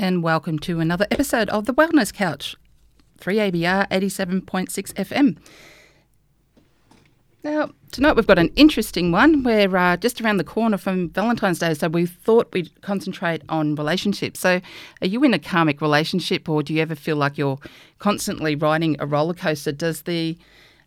and welcome to another episode of the Wellness Couch, 3ABR 87.6 FM. Now, tonight we've got an interesting one. We're uh, just around the corner from Valentine's Day, so we thought we'd concentrate on relationships. So, are you in a karmic relationship, or do you ever feel like you're constantly riding a roller coaster? Does the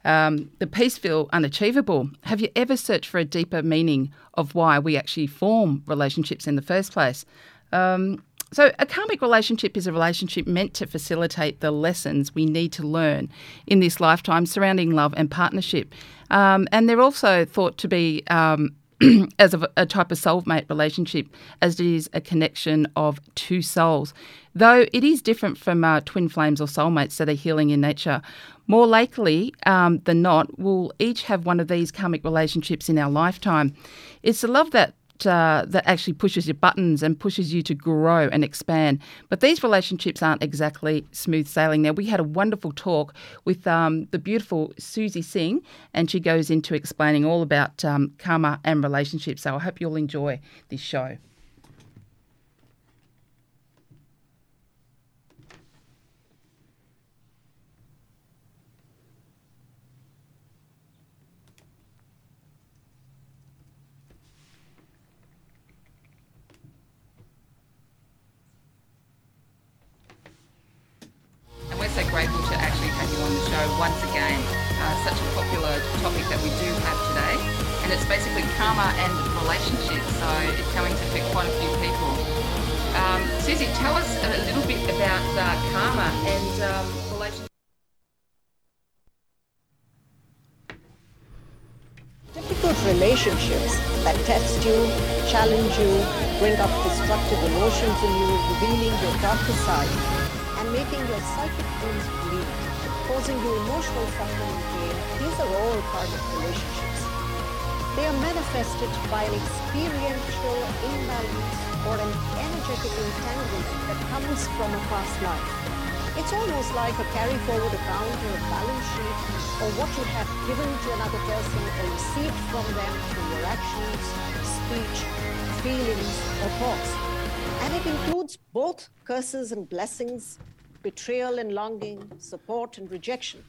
um, the peace feel unachievable? Have you ever searched for a deeper meaning of why we actually form relationships in the first place? Um, so, a karmic relationship is a relationship meant to facilitate the lessons we need to learn in this lifetime surrounding love and partnership. Um, and they're also thought to be um, as a, a, type of soulmate relationship, as it is a connection of two souls. Though it is different from uh, twin flames or soulmates that are healing in nature, more likely um, than not, we'll each have one of these karmic relationships in our lifetime. It's the love that uh, that actually pushes your buttons and pushes you to grow and expand. But these relationships aren't exactly smooth sailing. Now, we had a wonderful talk with um, the beautiful Suzy Singh, and she goes into explaining all about um, karma and relationships. So I hope you'll enjoy this show. Relationships that test you, challenge you, bring up destructive emotions in you, revealing your darker side, and making your psychic wounds bleed, causing you emotional suffering and pain. These are all karmic relationships. They are manifested by an experiential imbalance or an energetic entanglement that comes from a past life. It's almost like a carry forward account or a balance sheet or what you have given to another person or received from them through your actions, speech, feelings, or thoughts. And it includes both curses and blessings, betrayal and longing, support and rejection.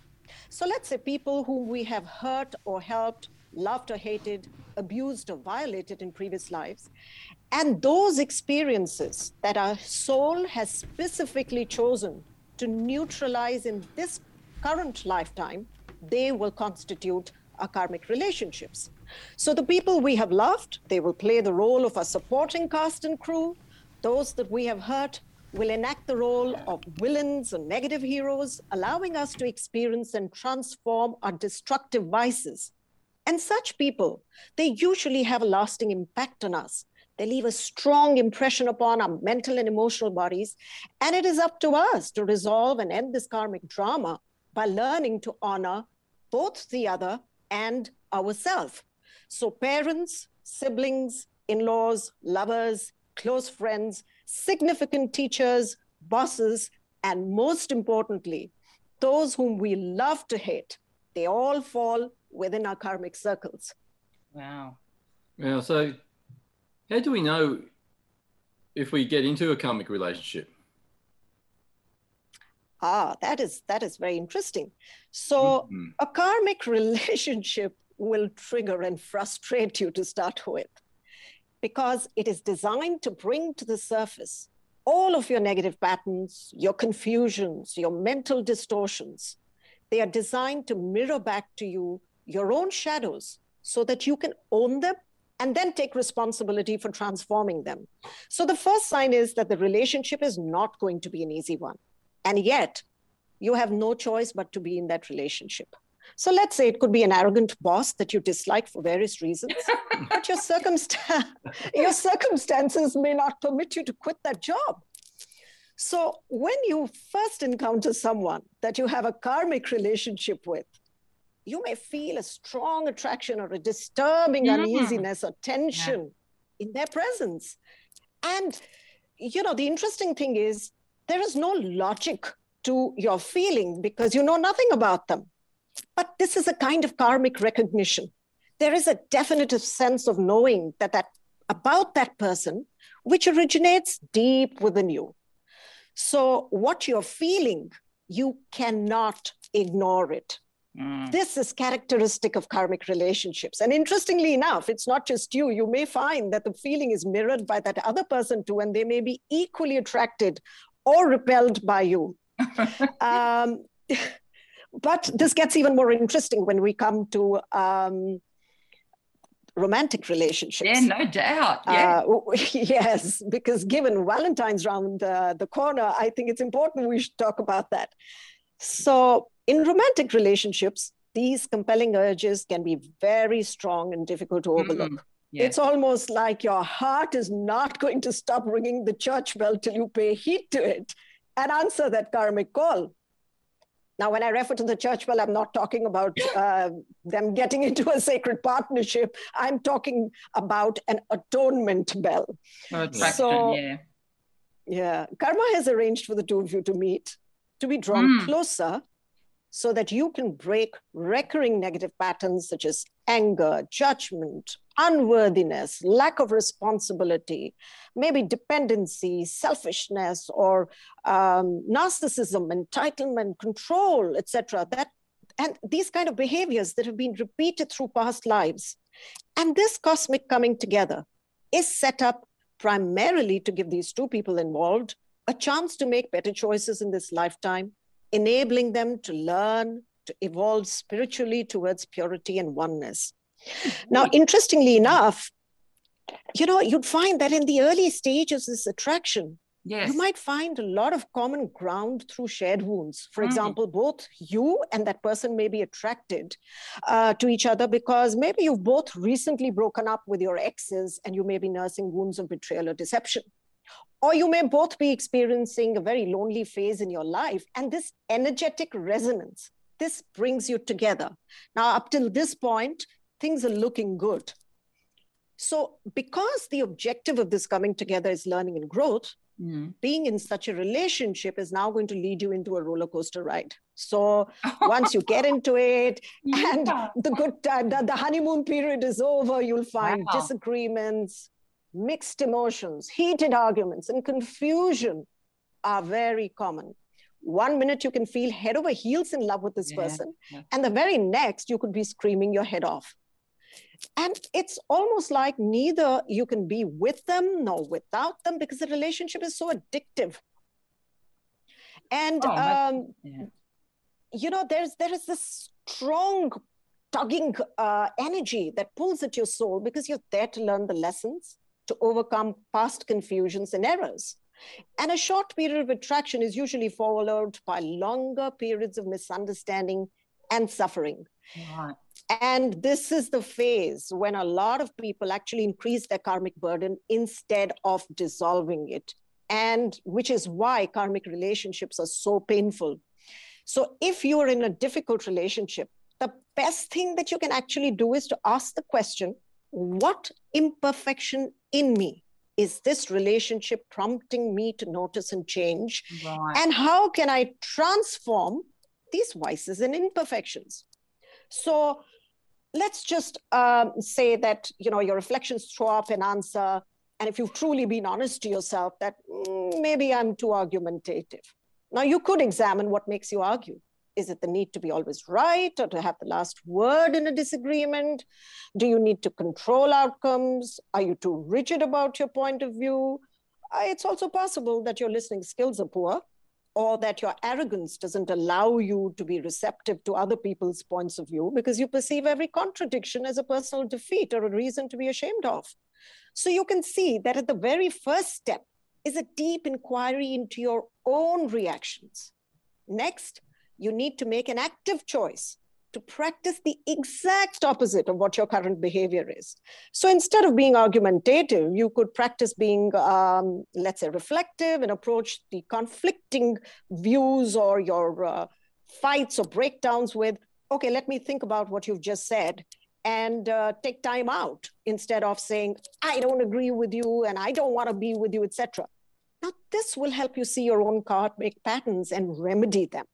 So let's say people whom we have hurt or helped, loved or hated, abused or violated in previous lives. And those experiences that our soul has specifically chosen to neutralize in this current lifetime, they will constitute our karmic relationships. So the people we have loved, they will play the role of a supporting cast and crew. Those that we have hurt will enact the role of villains and negative heroes, allowing us to experience and transform our destructive vices. And such people, they usually have a lasting impact on us they leave a strong impression upon our mental and emotional bodies. And it is up to us to resolve and end this karmic drama by learning to honor both the other and ourselves. So, parents, siblings, in laws, lovers, close friends, significant teachers, bosses, and most importantly, those whom we love to hate, they all fall within our karmic circles. Wow. Yeah, so how do we know if we get into a karmic relationship? Ah, that is that is very interesting. So mm-hmm. a karmic relationship will trigger and frustrate you to start with because it is designed to bring to the surface all of your negative patterns, your confusions, your mental distortions. They are designed to mirror back to you your own shadows so that you can own them and then take responsibility for transforming them. So the first sign is that the relationship is not going to be an easy one. And yet, you have no choice but to be in that relationship. So let's say it could be an arrogant boss that you dislike for various reasons, but your, circumst- your circumstances may not permit you to quit that job. So when you first encounter someone that you have a karmic relationship with, you may feel a strong attraction or a disturbing mm-hmm. uneasiness or tension yeah. in their presence. And, you know, the interesting thing is there is no logic to your feeling because you know nothing about them. But this is a kind of karmic recognition. There is a definitive sense of knowing that, that about that person, which originates deep within you. So, what you're feeling, you cannot ignore it. Mm. This is characteristic of karmic relationships. And interestingly enough, it's not just you. You may find that the feeling is mirrored by that other person too, and they may be equally attracted or repelled by you. um, but this gets even more interesting when we come to um, romantic relationships. Yeah, no doubt. Yeah. Uh, yes, because given Valentine's round uh, the corner, I think it's important we should talk about that. So, in romantic relationships, these compelling urges can be very strong and difficult to mm-hmm. overlook. Mm. It's almost like your heart is not going to stop ringing the church bell till you pay heed to it and answer that karmic call. Now, when I refer to the church bell, I'm not talking about uh, them getting into a sacred partnership. I'm talking about an atonement bell. Oh, so, yeah. Yeah. Karma has arranged for the two of you to meet, to be drawn mm. closer so that you can break recurring negative patterns such as anger, judgment, unworthiness, lack of responsibility, maybe dependency, selfishness, or um, narcissism, entitlement, control, etc. That and these kind of behaviors that have been repeated through past lives. And this cosmic coming together is set up primarily to give these two people involved a chance to make better choices in this lifetime, enabling them to learn, to evolve spiritually towards purity and oneness. Now, interestingly enough, you know, you'd find that in the early stages of this attraction, Yes. You might find a lot of common ground through shared wounds. For mm. example, both you and that person may be attracted uh, to each other because maybe you've both recently broken up with your exes and you may be nursing wounds of betrayal or deception. Or you may both be experiencing a very lonely phase in your life. And this energetic resonance, this brings you together. Now, up till this point, things are looking good. So, because the objective of this coming together is learning and growth, Mm. being in such a relationship is now going to lead you into a roller coaster ride so once you get into it yeah. and the good uh, the, the, honeymoon period is over you'll find wow. disagreements mixed emotions heated arguments and confusion are very common one minute you can feel head over heels in love with this yeah. person yeah. and the very next you could be screaming your head off and it's almost like neither you can be with them nor without them because the relationship is so addictive and oh, um, yeah. you know there's there is this strong tugging uh, energy that pulls at your soul because you're there to learn the lessons to overcome past confusions and errors and a short period of attraction is usually followed by longer periods of misunderstanding and suffering right. And this is the phase when a lot of people actually increase their karmic burden instead of dissolving it. And which is why karmic relationships are so painful. So if you're in a difficult relationship, the best thing that you can actually do is to ask the question what imperfection in me is this relationship prompting me to notice and change? Right. And how can I transform these vices and imperfections? So let's just um, say that you know your reflections throw up an answer and if you've truly been honest to yourself that mm, maybe i'm too argumentative now you could examine what makes you argue is it the need to be always right or to have the last word in a disagreement do you need to control outcomes are you too rigid about your point of view uh, it's also possible that your listening skills are poor or that your arrogance doesn't allow you to be receptive to other people's points of view because you perceive every contradiction as a personal defeat or a reason to be ashamed of. So you can see that at the very first step is a deep inquiry into your own reactions. Next, you need to make an active choice to practice the exact opposite of what your current behavior is. So instead of being argumentative, you could practice being, um, let's say, reflective and approach the conflicting views or your uh, fights or breakdowns with, okay, let me think about what you've just said and uh, take time out instead of saying, I don't agree with you and I don't want to be with you, etc. Now, this will help you see your own karmic patterns and remedy them.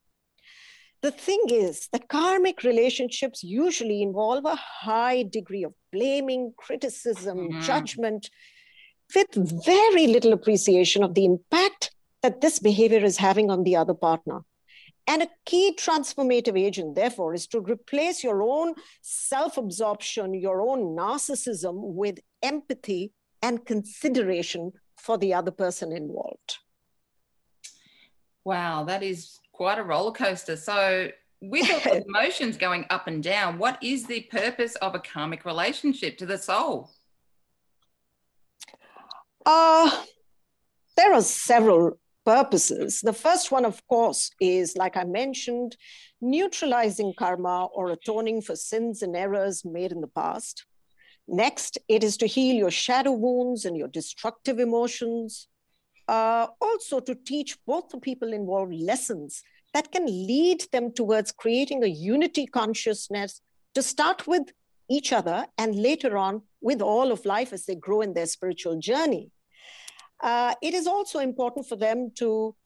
The thing is that karmic relationships usually involve a high degree of blaming, criticism, mm-hmm. judgment, with very little appreciation of the impact that this behavior is having on the other partner. And a key transformative agent, therefore, is to replace your own self absorption, your own narcissism with empathy and consideration for the other person involved. Wow, that is quite a roller coaster. So, with all the emotions going up and down, what is the purpose of a karmic relationship to the soul? Uh, there are several purposes. The first one, of course, is like I mentioned, neutralizing karma or atoning for sins and errors made in the past. Next, it is to heal your shadow wounds and your destructive emotions. Uh, also, to teach both the people involved lessons that can lead them towards creating a unity consciousness to start with each other and later on with all of life as they grow in their spiritual journey. Uh, it is also important for them to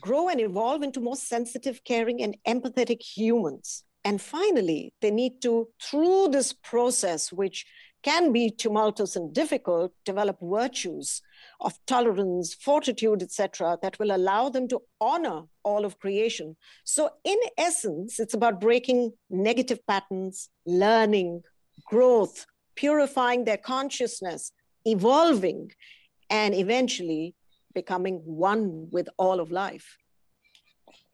grow and evolve into more sensitive, caring, and empathetic humans. And finally, they need to, through this process, which can be tumultuous and difficult, develop virtues of tolerance, fortitude, etc., that will allow them to honor all of creation. So, in essence, it's about breaking negative patterns, learning, growth, purifying their consciousness, evolving, and eventually becoming one with all of life.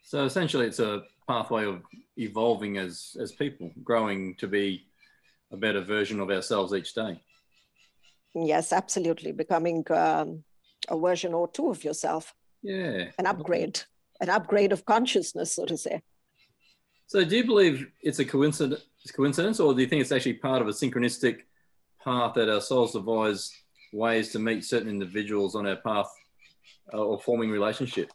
So, essentially, it's a pathway of evolving as as people, growing to be a better version of ourselves each day. Yes, absolutely, becoming um, a version or two of yourself. Yeah, an upgrade, an upgrade of consciousness, so to say. So, do you believe it's a coincidence, coincidence, or do you think it's actually part of a synchronistic path that our souls devise ways to meet certain individuals on our path uh, or forming relationships?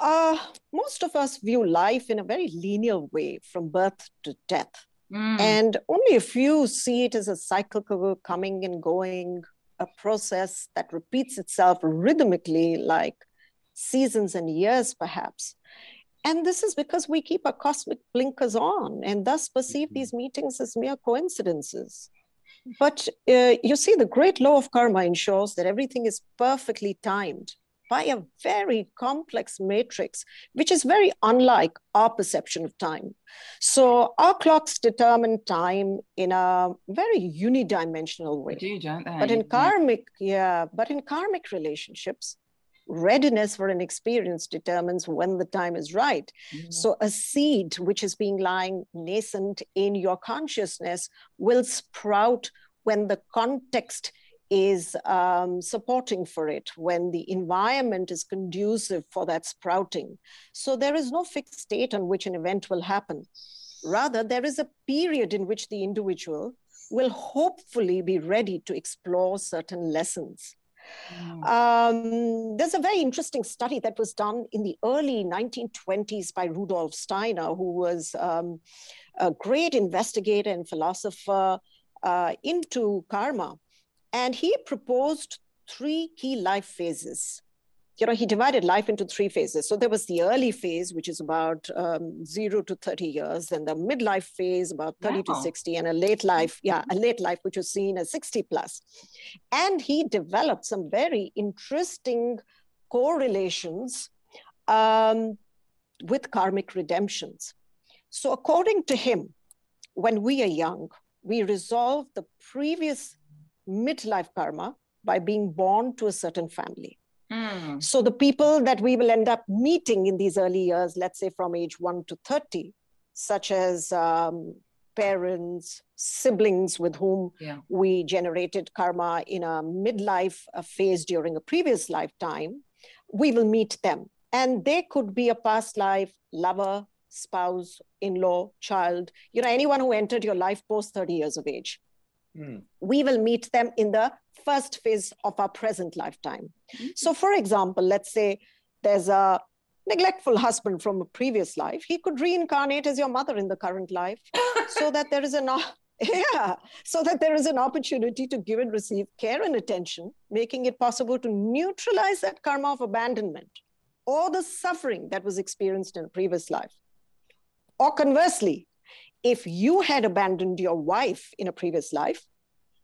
Uh, most of us view life in a very linear way from birth to death. Mm. And only a few see it as a cyclical coming and going, a process that repeats itself rhythmically, like seasons and years, perhaps. And this is because we keep our cosmic blinkers on and thus perceive mm-hmm. these meetings as mere coincidences. But uh, you see, the great law of karma ensures that everything is perfectly timed by a very complex matrix, which is very unlike our perception of time. So our clocks determine time in a very unidimensional way. Don't they? But in karmic, yeah, but in karmic relationships, readiness for an experience determines when the time is right. Mm-hmm. So a seed which is being lying nascent in your consciousness will sprout when the context is um, supporting for it when the environment is conducive for that sprouting. So there is no fixed date on which an event will happen. Rather, there is a period in which the individual will hopefully be ready to explore certain lessons. Mm. Um, there's a very interesting study that was done in the early 1920s by Rudolf Steiner, who was um, a great investigator and philosopher uh, into karma. And he proposed three key life phases. You know, he divided life into three phases. So there was the early phase, which is about um, zero to 30 years, then the midlife phase, about 30 wow. to 60, and a late life, yeah, a late life, which was seen as 60 plus. And he developed some very interesting correlations um, with karmic redemptions. So, according to him, when we are young, we resolve the previous midlife karma by being born to a certain family. Mm. So the people that we will end up meeting in these early years, let's say from age 1 to 30, such as um, parents, siblings with whom yeah. we generated karma in a midlife phase during a previous lifetime, we will meet them. And they could be a past life lover, spouse, in law, child, you know, anyone who entered your life post 30 years of age. Mm. We will meet them in the first phase of our present lifetime. Mm-hmm. So, for example, let's say there's a neglectful husband from a previous life, he could reincarnate as your mother in the current life so that there is an yeah, so that there is an opportunity to give and receive care and attention, making it possible to neutralize that karma of abandonment or the suffering that was experienced in a previous life. Or conversely, if you had abandoned your wife in a previous life,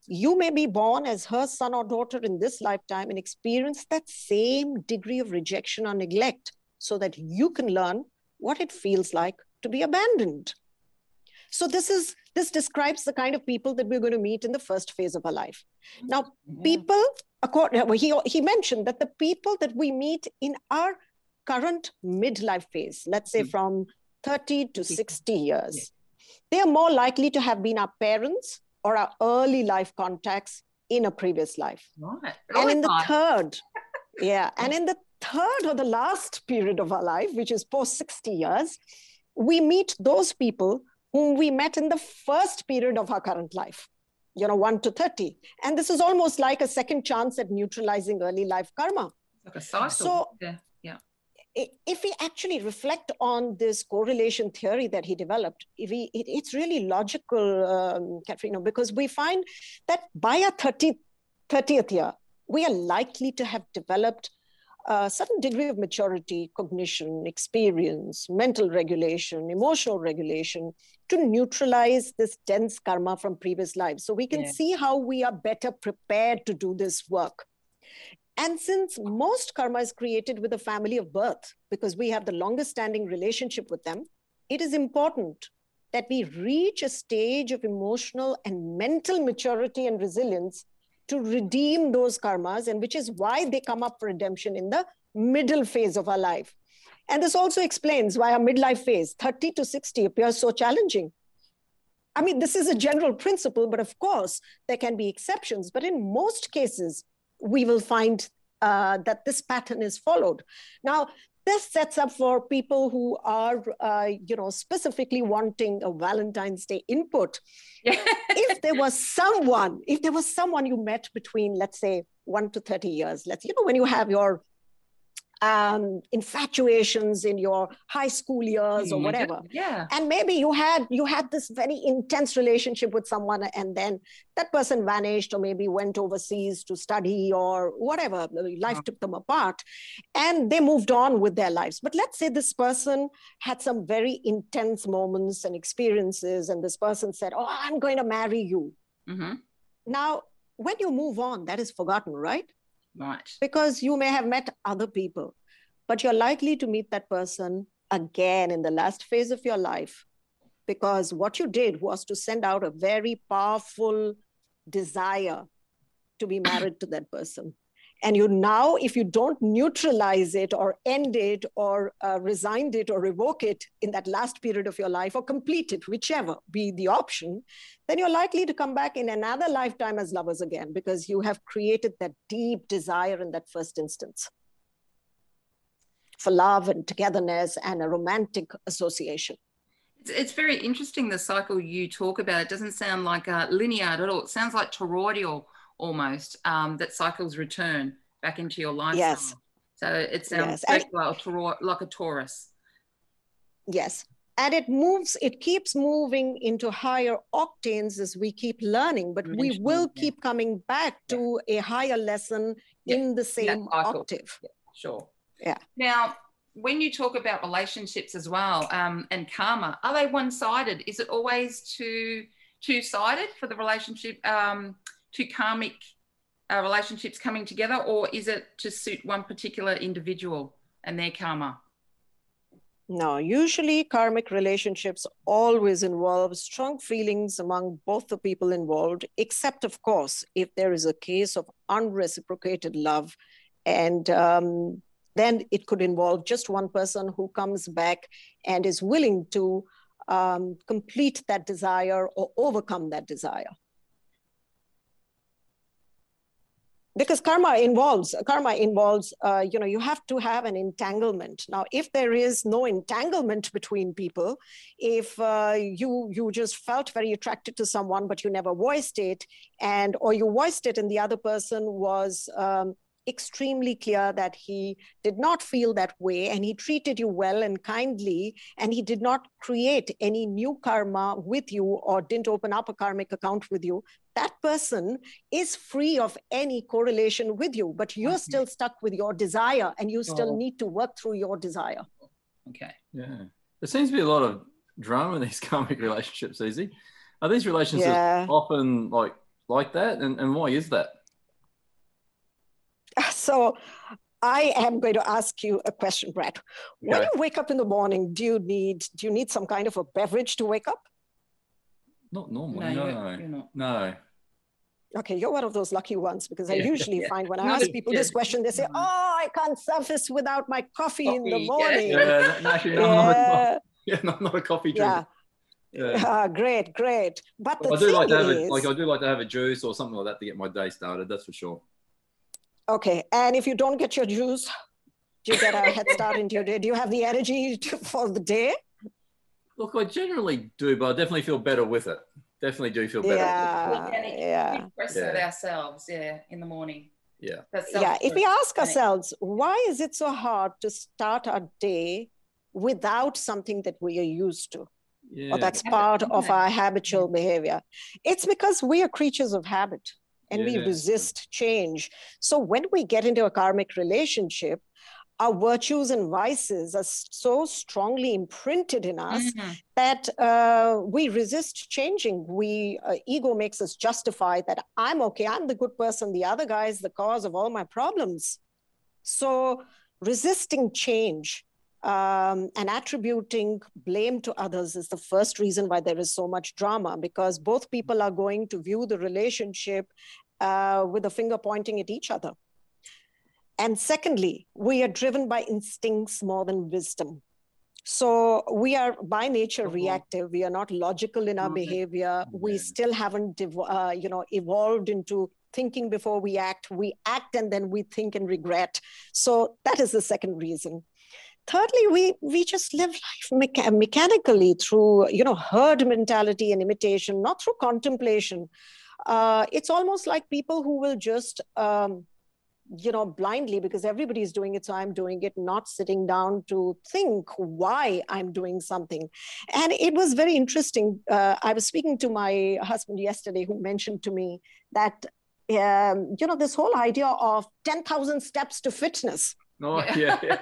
you may be born as her son or daughter in this lifetime and experience that same degree of rejection or neglect so that you can learn what it feels like to be abandoned. So this is this describes the kind of people that we're going to meet in the first phase of our life. Now, yeah. people, according, he, he mentioned that the people that we meet in our current midlife phase, let's say mm-hmm. from 30 to 60 years. They are more likely to have been our parents or our early life contacts in a previous life. Right. And in the third, yeah, and in the third or the last period of our life, which is post 60 years, we meet those people whom we met in the first period of our current life, you know, 1 to 30. And this is almost like a second chance at neutralizing early life karma. Like. So, yeah. If we actually reflect on this correlation theory that he developed, if we, it, it's really logical, um, Katrina, because we find that by our 30, 30th year, we are likely to have developed a certain degree of maturity, cognition, experience, mental regulation, emotional regulation to neutralize this dense karma from previous lives. So we can yeah. see how we are better prepared to do this work. And since most karma is created with a family of birth, because we have the longest standing relationship with them, it is important that we reach a stage of emotional and mental maturity and resilience to redeem those karmas, and which is why they come up for redemption in the middle phase of our life. And this also explains why our midlife phase, 30 to 60, appears so challenging. I mean, this is a general principle, but of course, there can be exceptions. But in most cases, we will find uh, that this pattern is followed. Now, this sets up for people who are, uh, you know, specifically wanting a Valentine's Day input. if there was someone, if there was someone you met between, let's say, one to 30 years, let's, you know, when you have your um, infatuations in your high school years or mm-hmm. whatever. Yeah. And maybe you had you had this very intense relationship with someone, and then that person vanished, or maybe went overseas to study or whatever. Life took them apart, and they moved on with their lives. But let's say this person had some very intense moments and experiences, and this person said, "Oh, I'm going to marry you." Mm-hmm. Now, when you move on, that is forgotten, right? Right. Because you may have met other people, but you're likely to meet that person again in the last phase of your life because what you did was to send out a very powerful desire to be married to that person and you now if you don't neutralize it or end it or uh, resign it or revoke it in that last period of your life or complete it whichever be the option then you're likely to come back in another lifetime as lovers again because you have created that deep desire in that first instance for love and togetherness and a romantic association it's very interesting the cycle you talk about. It doesn't sound like a linear at all. It sounds like toroidal almost um, that cycles return back into your lifestyle. Yes. So it sounds yes. like, like a torus. Yes. And it moves, it keeps moving into higher octanes as we keep learning, but we will yeah. keep coming back yeah. to a higher lesson yeah. in the same octave. Sure. Yeah. Now, when you talk about relationships as well um, and karma, are they one sided? Is it always two two sided for the relationship? Um, two karmic uh, relationships coming together, or is it to suit one particular individual and their karma? No, usually karmic relationships always involve strong feelings among both the people involved, except, of course, if there is a case of unreciprocated love. And um, then it could involve just one person who comes back and is willing to um, complete that desire or overcome that desire. Because karma involves karma involves uh, you know you have to have an entanglement. Now if there is no entanglement between people if uh, you you just felt very attracted to someone but you never voiced it and or you voiced it and the other person was um, extremely clear that he did not feel that way and he treated you well and kindly and he did not create any new karma with you or didn't open up a karmic account with you that person is free of any correlation with you but you're okay. still stuck with your desire and you still oh. need to work through your desire okay yeah there seems to be a lot of drama in these karmic relationships easy are these relationships yeah. often like like that, and, and why is that? So, I am going to ask you a question, Brett. When Okay. you wake up in the morning, do you need do you need some kind of a beverage to wake up? Not normally. No, No, you're, you're no. Okay, you're one of those lucky ones because I Yeah, usually yeah. find when I No, ask people this question, they say, Mhm. "Oh, I can't surface without my coffee, in the Coffee, yeah. morning." Yeah, no, actually, no, I'm not a, Yeah, yeah, I'm not a coffee yeah. drinker. Yeah. Ah, great, great. But the I do thing like to have is, a, like I do like to have a juice or something like that to get my day started. That's for sure. Okay, and if you don't get your juice, do you get a head start into your day? Do you have the energy to, for the day? Look, I generally do, but I definitely feel better with it. Definitely do feel better. Yeah, Organic yeah. Press Yeah. it ourselves, yeah, in the morning. Yeah. That's yeah if we ask ourselves why is it so hard to start our day without something that we are used to Yeah. or that's part of our habitual behavior it's because we are creatures of habit and we Yeah. resist change so when we get into a karmic relationship our virtues and vices are so strongly imprinted in us Mhm. that uh, we resist changing. We uh, ego makes us justify that I'm okay, I'm the good person, the other guy is the cause of all my problems. So resisting change um, and attributing blame to others is the first reason why there is so much drama because both people are going to view the relationship uh, with a finger pointing at each other. And secondly, we are driven by instincts more than wisdom. So we are by nature Mhm. reactive. We are not logical in our Mhm. behavior. We still haven't, uh, you know, evolved into thinking before we act. We act and then we think and regret. So that is the second reason. Thirdly, we we just live life mecha- mechanically through, you know, herd mentality and imitation, not through contemplation. Uh, it's almost like people who will just um, you know blindly because everybody is doing it so i'm doing it not sitting down to think why i'm doing something. And it was very interesting. Uh, i was speaking to my husband yesterday who mentioned to me that um, you know this whole idea of 10000 steps to fitness Oh, yeah. yeah.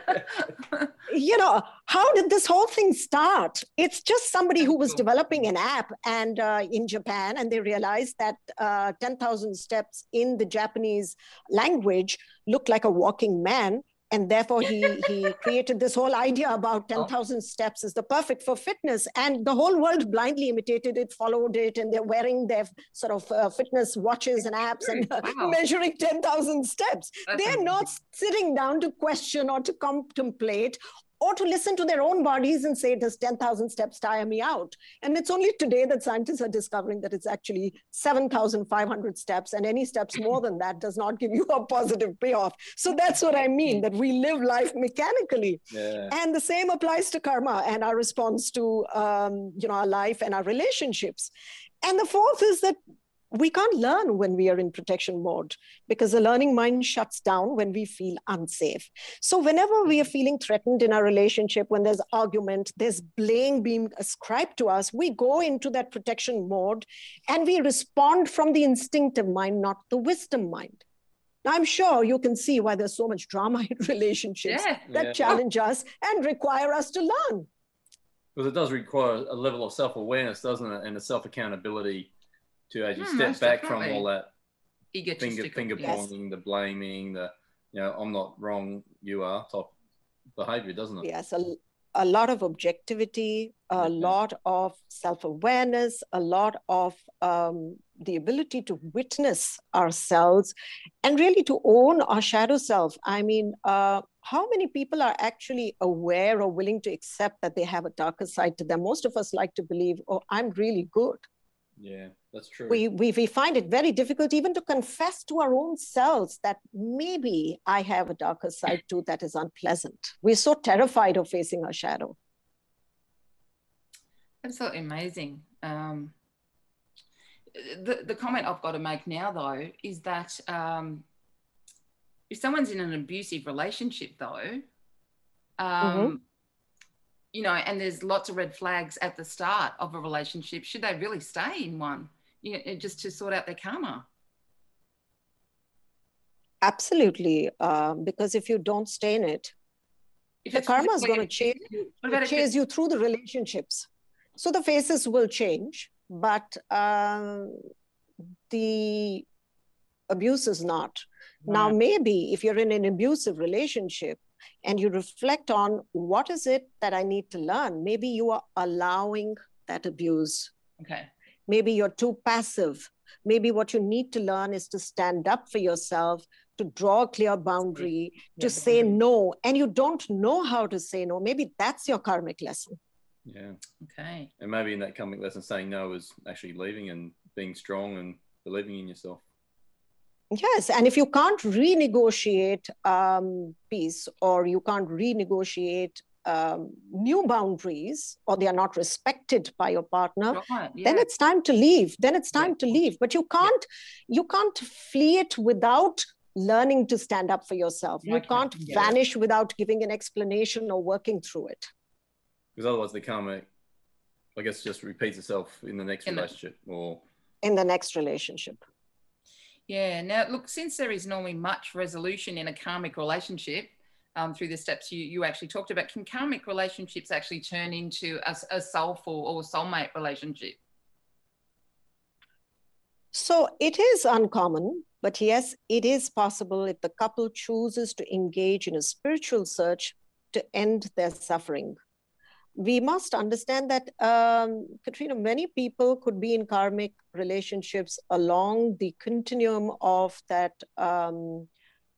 you know how did this whole thing start it's just somebody who was developing an app and uh, in japan and they realized that uh, 10000 steps in the japanese language looked like a walking man and therefore he he created this whole idea about 10000 steps is the perfect for fitness. And the whole world blindly imitated it followed it and they're wearing their sort of uh, fitness watches and apps and uh, Wow. measuring 10000 steps. That's they're not sitting down to question or to contemplate or to listen to their own bodies and say, Does 10,000 steps tire me out? And it's only today that scientists are discovering that it's actually 7,500 steps, and any steps more than that does not give you a positive payoff. So that's what I mean that we live life mechanically. yeah. And the same applies to karma and our response to um, you know our life and our relationships. And the fourth is that we can't learn when we are in protection mode because the learning mind shuts down when we feel unsafe. So whenever we are feeling threatened in our relationship, when there's argument, there's blame being ascribed to us, we go into that protection mode and we respond from the instinctive mind, not the wisdom mind. Now, I'm sure you can see why there's so much drama in relationships Yeah. that Yeah. challenge us and require us to learn. Because it does require a level of self awareness, doesn't it? And a self accountability to actually Hmm, step most back from all that Egotistical. finger finger yes. pointing, the blaming, the you know, I'm not wrong, you are type behavior, doesn't it? Yes, a, a lot of objectivity, a lot of self awareness, a lot of um, the ability to witness ourselves and really to own our shadow self. I mean, uh, how many people are actually aware or willing to accept that they have a darker side to them? Most of us like to believe, oh, I'm really good. Yeah, that's true. we, we, we find it very difficult even to confess to our own selves that maybe I have a darker side too that is unpleasant. We're so terrified of facing our shadow. Absolutely amazing. Um, the, the comment I've got to make now, though, is that um, if someone's in an abusive relationship, though, um, you know, and there's lots of red flags at the start of a relationship, should they really stay in one? You know, just to sort out their karma. Absolutely. Um, because if you don't stay in it, If the karma is going to chase you, What about if chase you through the relationships. So the faces will change, but um, the abuse is not. Now, maybe if you're in an abusive relationship and you reflect on what is it that I need to learn, maybe you are allowing that abuse. Okay. Maybe you're too passive. Maybe what you need to learn is to stand up for yourself, to draw a clear boundary, to Yeah, say boundary. no, and you don't know how to say no. Maybe that's your karmic lesson. Yeah. Okay. And maybe in that karmic lesson, saying no is actually leaving and being strong and believing in yourself. Yes, and if you can't renegotiate um, peace or you can't renegotiate um, new boundaries or they are not respected by your partner, Right. then it's time to leave. Then it's time Yeah. to leave. But you can't you can't flee it without learning to stand up for yourself. You Okay, can't yeah. vanish without giving an explanation or working through it. Because otherwise, the karma, I guess, just repeats itself in the next In the- relationship. Or in the next relationship. Yeah. Now, look, since there is normally much resolution in a karmic relationship um, through the steps you, you actually talked about, can karmic relationships actually turn into a, a soulful or soulmate relationship? So it is uncommon, but yes, it is possible if the couple chooses to engage in a spiritual search to end their suffering. We must understand that, um, Katrina, many people could be in karmic relationships along the continuum of that um,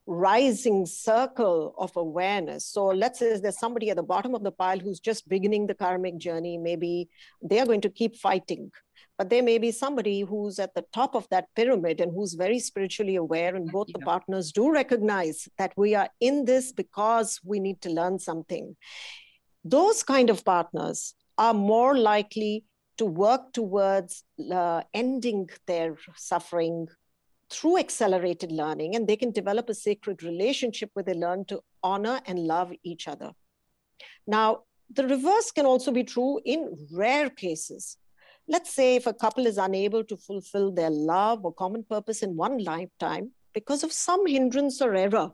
rising circle of awareness. So let's say there's somebody at the bottom of the pile who's just beginning the karmic journey. Maybe they're going to keep fighting but there may be somebody who's at the top of that pyramid and who's very spiritually aware and both the partners do recognize that we are in this because we need to learn something those kind of partners are more likely to work towards uh, ending their suffering through accelerated learning and they can develop a sacred relationship where they learn to honor and love each other. Now the reverse can also be true in rare cases. Let's say if a couple is unable to fulfill their love or common purpose in one lifetime because of some hindrance or error,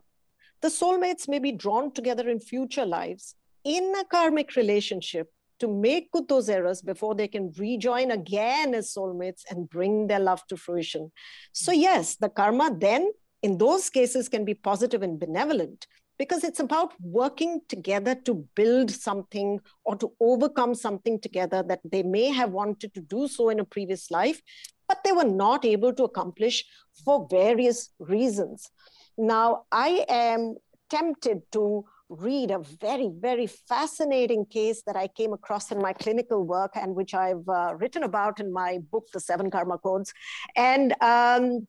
the soulmates may be drawn together in future lives in a karmic relationship to make good those errors before they can rejoin again as soulmates and bring their love to fruition. So, mm. yes, the karma then in those cases can be positive and benevolent because it's about working together to build something or to overcome something together that they may have wanted to do so in a previous life, but they were not able to accomplish for various reasons. Now, I am tempted to read a very, very fascinating case that I came across in my clinical work and which I've uh, written about in my book, The Seven Karma Codes. And um,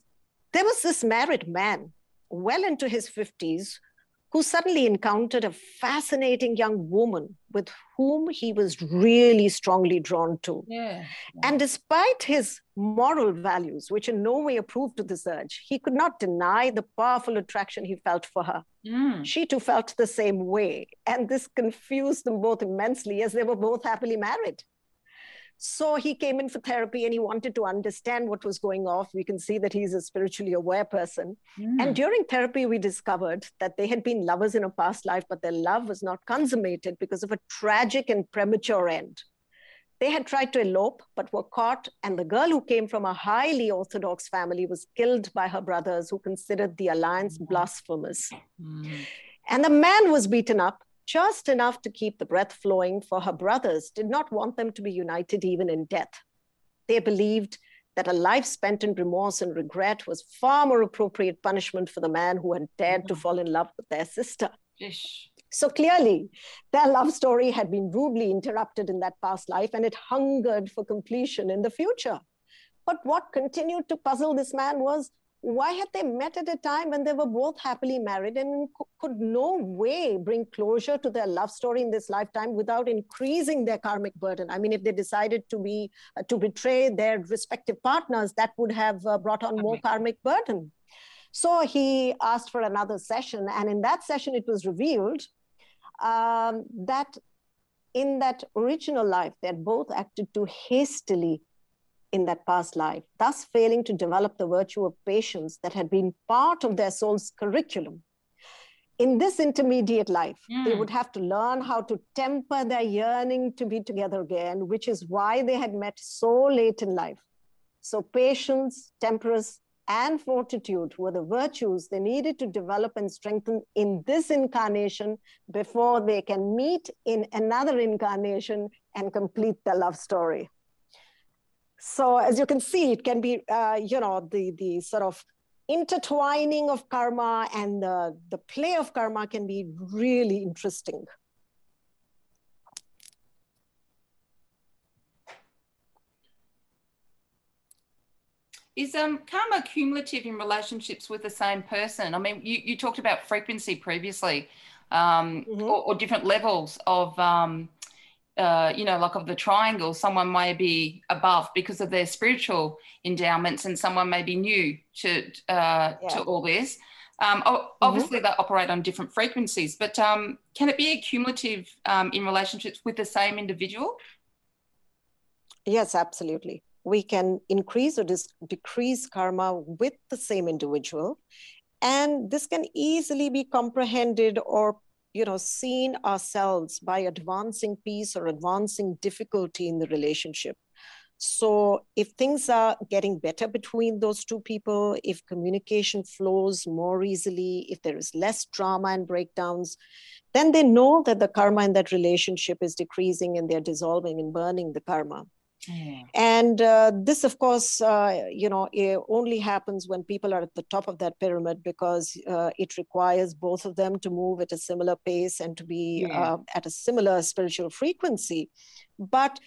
there was this married man, well into his 50s, who suddenly encountered a fascinating young woman with whom he was really strongly drawn to. Yeah. And despite his moral values, which in no way approved of this urge, he could not deny the powerful attraction he felt for her. Mm. She too felt the same way. And this confused them both immensely as they were both happily married. So he came in for therapy and he wanted to understand what was going off. We can see that he's a spiritually aware person. Mm. And during therapy, we discovered that they had been lovers in a past life, but their love was not consummated because of a tragic and premature end. They had tried to elope, but were caught, and the girl who came from a highly orthodox family was killed by her brothers, who considered the alliance blasphemous. Mm. And the man was beaten up just enough to keep the breath flowing, for her brothers did not want them to be united even in death. They believed that a life spent in remorse and regret was far more appropriate punishment for the man who had dared to mm-hmm. fall in love with their sister. Ish. So clearly, their love story had been rudely interrupted in that past life and it hungered for completion in the future. But what continued to puzzle this man was why had they met at a time when they were both happily married and could no way bring closure to their love story in this lifetime without increasing their karmic burden? I mean, if they decided to be uh, to betray their respective partners, that would have uh, brought on more karmic burden. So he asked for another session, and in that session, it was revealed um, that in that original life, they had both acted too hastily in that past life, thus failing to develop the virtue of patience that had been part of their soul's curriculum. In this intermediate life, they Mm. would have to learn how to temper their yearning to be together again, which is why they had met so late in life. So patience, temperance, and fortitude were the virtues they needed to develop and strengthen in this incarnation before they can meet in another incarnation and complete the love story. So as you can see, it can be, uh, you know, the, the sort of intertwining of karma and the, the play of karma can be really interesting. Is um, karma cumulative in relationships with the same person? I mean, you, you talked about frequency previously, um, mm-hmm. or, or, different levels of, um, uh, you know, like of the triangle. Someone may be above because of their spiritual endowments, and someone may be new to uh, yeah. to all this. Um, mm-hmm. obviously, mm-hmm. they operate on different frequencies, but um, can it be a cumulative um, in relationships with the same individual? Yes, absolutely we can increase or dis- decrease karma with the same individual and this can easily be comprehended or you know seen ourselves by advancing peace or advancing difficulty in the relationship. So if things are getting better between those two people if communication flows more easily if there is less drama and breakdowns then they know that the karma in that relationship is decreasing and they're dissolving and burning the karma and uh, this, of course, uh, you know, only happens when people are at the top of that pyramid because uh, it requires both of them to move at a similar pace and to be yeah. Uh, at a similar spiritual frequency. But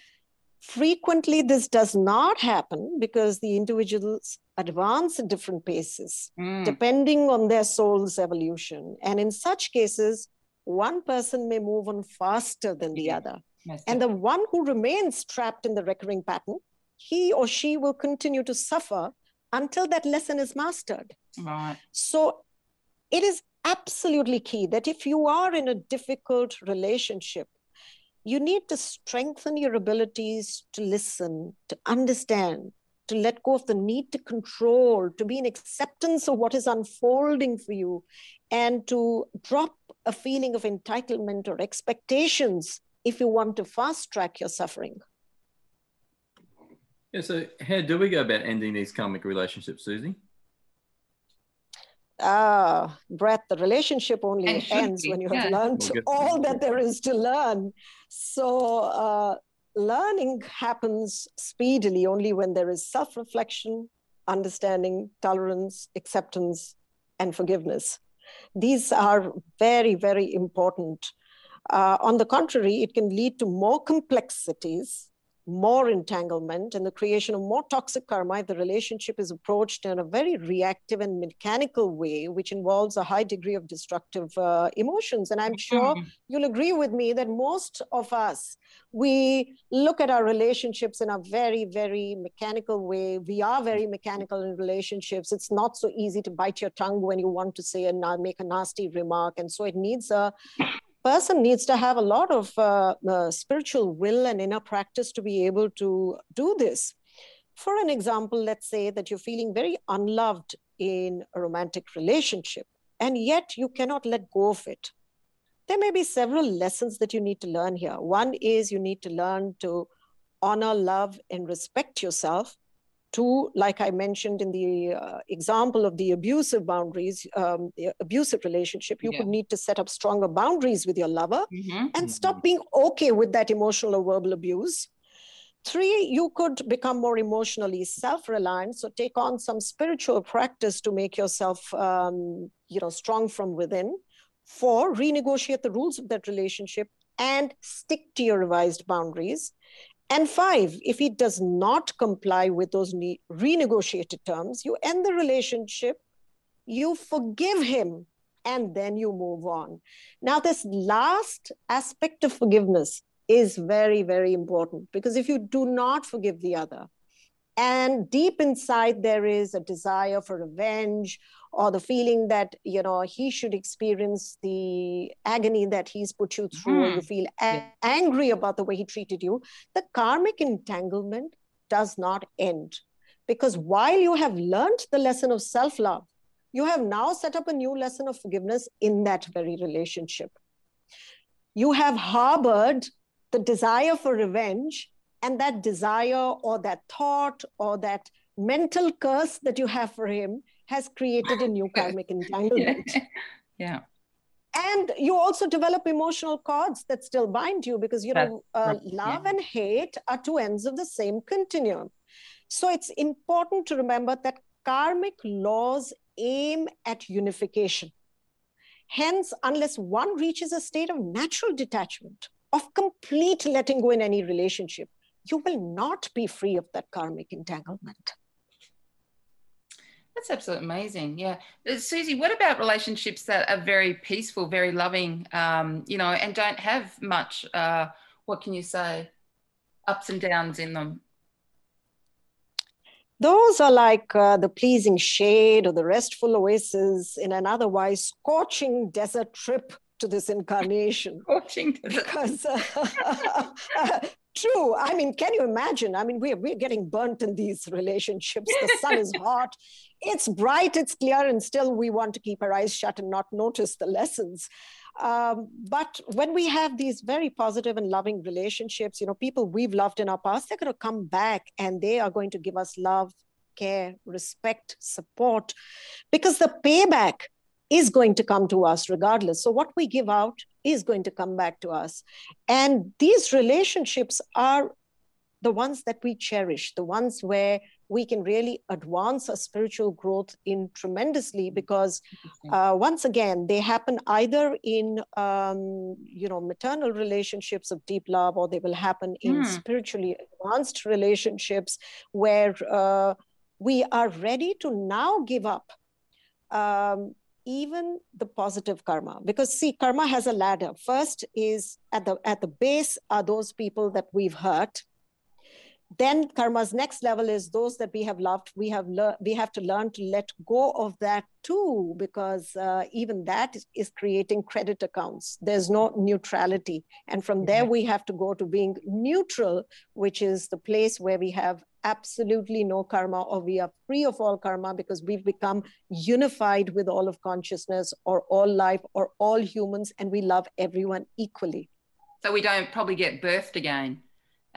frequently, this does not happen because the individuals advance at different paces, mm. depending on their soul's evolution. And in such cases, one person may move on faster than the yeah. other and the one who remains trapped in the recurring pattern, he or she will continue to suffer until that lesson is mastered. Right. So it is absolutely key that if you are in a difficult relationship, you need to strengthen your abilities to listen, to understand, to let go of the need to control, to be in acceptance of what is unfolding for you, and to drop a feeling of entitlement or expectations if you want to fast track your suffering. Yeah, so how do we go about ending these karmic relationships, Suzy? Ah, Brett, the relationship only ends when you have yeah. learned all that there is to learn. So, uh, learning happens speedily only when there is self reflection, understanding, tolerance, acceptance, and forgiveness. These are very, very important uh, on the contrary, it can lead to more complexities, more entanglement, and the creation of more toxic karma if the relationship is approached in a very reactive and mechanical way, which involves a high degree of destructive uh, emotions. And I'm sure mm-hmm. you'll agree with me that most of us, we look at our relationships in a very, very mechanical way. We are very mechanical in relationships. It's not so easy to bite your tongue when you want to say and make a nasty remark. And so it needs a person needs to have a lot of uh, uh, spiritual will and inner practice to be able to do this. For an example, let's say that you're feeling very unloved in a romantic relationship, and yet you cannot let go of it. There may be several lessons that you need to learn here. One is you need to learn to honor, love, and respect yourself Two, like I mentioned in the uh, example of the abusive boundaries, um, the abusive relationship, you yeah. could need to set up stronger boundaries with your lover mm-hmm. and mm-hmm. stop being okay with that emotional or verbal abuse. Three, you could become more emotionally self-reliant. So take on some spiritual practice to make yourself, um, you know, strong from within. Four, renegotiate the rules of that relationship and stick to your revised boundaries. And five, if he does not comply with those ne- renegotiated terms, you end the relationship, you forgive him, and then you move on. Now, this last aspect of forgiveness is very, very important because if you do not forgive the other, and deep inside there is a desire for revenge or the feeling that you know he should experience the agony that he's put you through mm. or you feel a- angry about the way he treated you the karmic entanglement does not end because while you have learned the lesson of self-love you have now set up a new lesson of forgiveness in that very relationship you have harbored the desire for revenge and that desire or that thought or that mental curse that you have for him has created a new karmic entanglement. yeah. yeah. And you also develop emotional cords that still bind you because, you know, uh, love yeah. and hate are two ends of the same continuum. So it's important to remember that karmic laws aim at unification. Hence, unless one reaches a state of natural detachment, of complete letting go in any relationship, you will not be free of that karmic entanglement. That's absolutely amazing. Yeah. Uh, Suzy, what about relationships that are very peaceful, very loving, um, you know, and don't have much, uh, what can you say, ups and downs in them? Those are like uh, the pleasing shade or the restful oasis in an otherwise scorching desert trip to this incarnation. Scorching because uh, true. I mean, can you imagine? I mean, we're we're getting burnt in these relationships. The sun is hot, it's bright, it's clear, and still we want to keep our eyes shut and not notice the lessons. Um, but when we have these very positive and loving relationships, you know, people we've loved in our past, they're going to come back and they are going to give us love, care, respect, support, because the payback is going to come to us regardless. So what we give out is going to come back to us. And these relationships are the ones that we cherish, the ones where we can really advance our spiritual growth in tremendously because uh, once again they happen either in um, you know maternal relationships of deep love or they will happen in mm. spiritually advanced relationships where uh, we are ready to now give up um, even the positive karma. Because see karma has a ladder. First is at the at the base are those people that we've hurt then karma's next level is those that we have loved we have le- we have to learn to let go of that too because uh, even that is, is, creating credit accounts. There's no neutrality. And from there we have to go to being neutral which is the place where we have absolutely no karma or we are free of all karma because we've become unified with all of consciousness or all life or all humans and we love everyone equally. So we don't probably get birthed again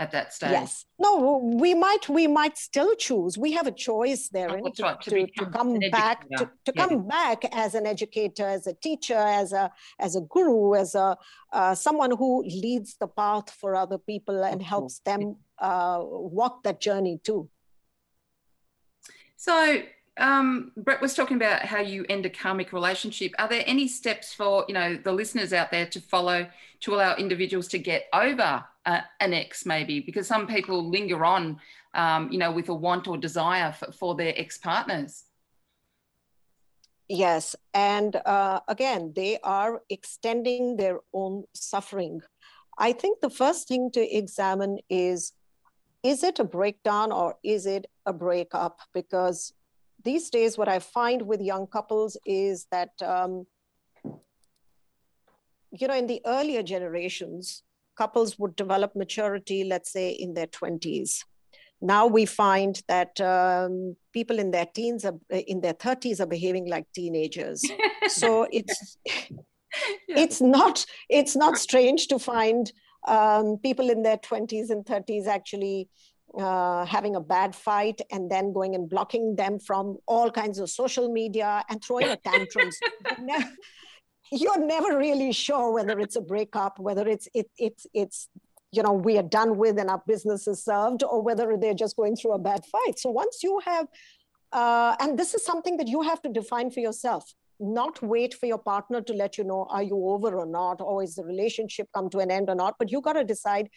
at that stage. Yes. No, we might we might still choose. We have a choice there oh, to, right, to, to, to, come back to, to yeah. come back as an educator, as a teacher, as a as a guru, as a uh, someone who leads the path for other people and helps them uh, walk that journey too. So um, Brett was talking about how you end a karmic relationship. Are there any steps for you know the listeners out there to follow to allow individuals to get over an ex, maybe? Because some people linger on, um, you know, with a want or desire for, for their ex partners. Yes, and uh, again, they are extending their own suffering. I think the first thing to examine is is it a breakdown or is it a breakup? Because these days, what I find with young couples is that, um, you know, in the earlier generations, couples would develop maturity, let's say, in their 20s. Now we find that um, people in their teens, are, in their 30s, are behaving like teenagers. so it's it's not it's not strange to find um, people in their 20s and 30s actually uh, having a bad fight and then going and blocking them from all kinds of social media and throwing a tantrums. You're never really sure whether it's a breakup, whether it's it, it's it's you know we are done with and our business is served, or whether they're just going through a bad fight. So once you have, uh, and this is something that you have to define for yourself not wait for your partner to let you know are you over or not or is the relationship come to an end or not but you got to decide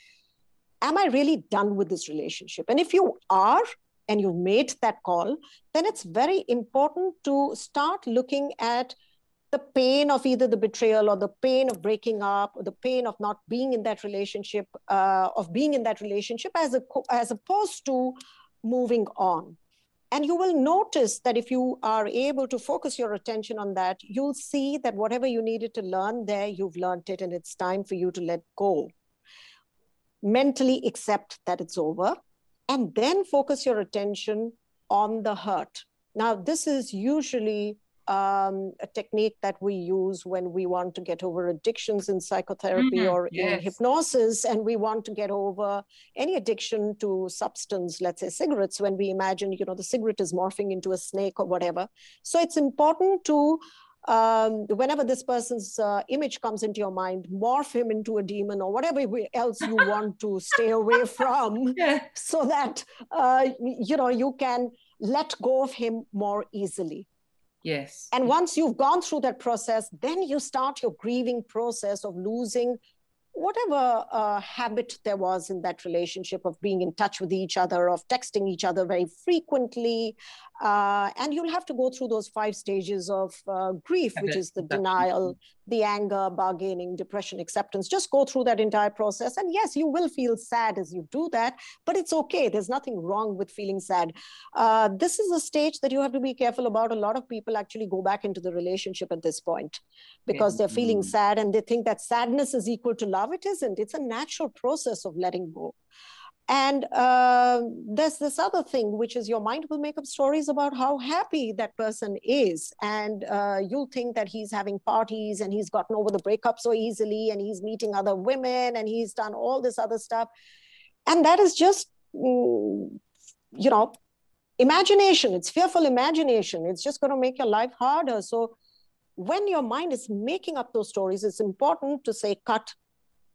am I really done with this relationship? And if you are, and you've made that call, then it's very important to start looking at the pain of either the betrayal or the pain of breaking up or the pain of not being in that relationship, uh, of being in that relationship as, a, as opposed to moving on. And you will notice that if you are able to focus your attention on that, you'll see that whatever you needed to learn there, you've learned it, and it's time for you to let go mentally accept that it's over, and then focus your attention on the hurt. Now, this is usually um, a technique that we use when we want to get over addictions in psychotherapy Mhm, or yes. in hypnosis, and we want to get over any addiction to substance, let's say cigarettes, when we imagine, you know, the cigarette is morphing into a snake or whatever. So it's important to um, whenever this person's uh, image comes into your mind, morph him into a demon or whatever else you want to stay away from Yeah. so that uh, you know you can let go of him more easily Yes. and once you've gone through that process then you start your grieving process of losing whatever uh, habit there was in that relationship of being in touch with each other of texting each other very frequently uh, and you'll have to go through those five stages of uh, grief which is the denial the anger bargaining depression acceptance. Just go through that entire process. And yes you will feel sad as you do that but it's okay. There's nothing wrong with feeling sad. Uh, this is a stage that you have to be careful about. A lot of people actually go back into the relationship at this point because they're feeling Mm. sad and they think that sadness is equal to love. It isn't. It's a natural process of letting go and uh, there's this other thing, which is your mind will make up stories about how happy that person is. And uh, you'll think that he's having parties and he's gotten over the breakup so easily and he's meeting other women and he's done all this other stuff. And that is just, mm, you know, imagination. It's fearful imagination. It's just going to make your life harder. So when your mind is making up those stories, it's important to say, cut,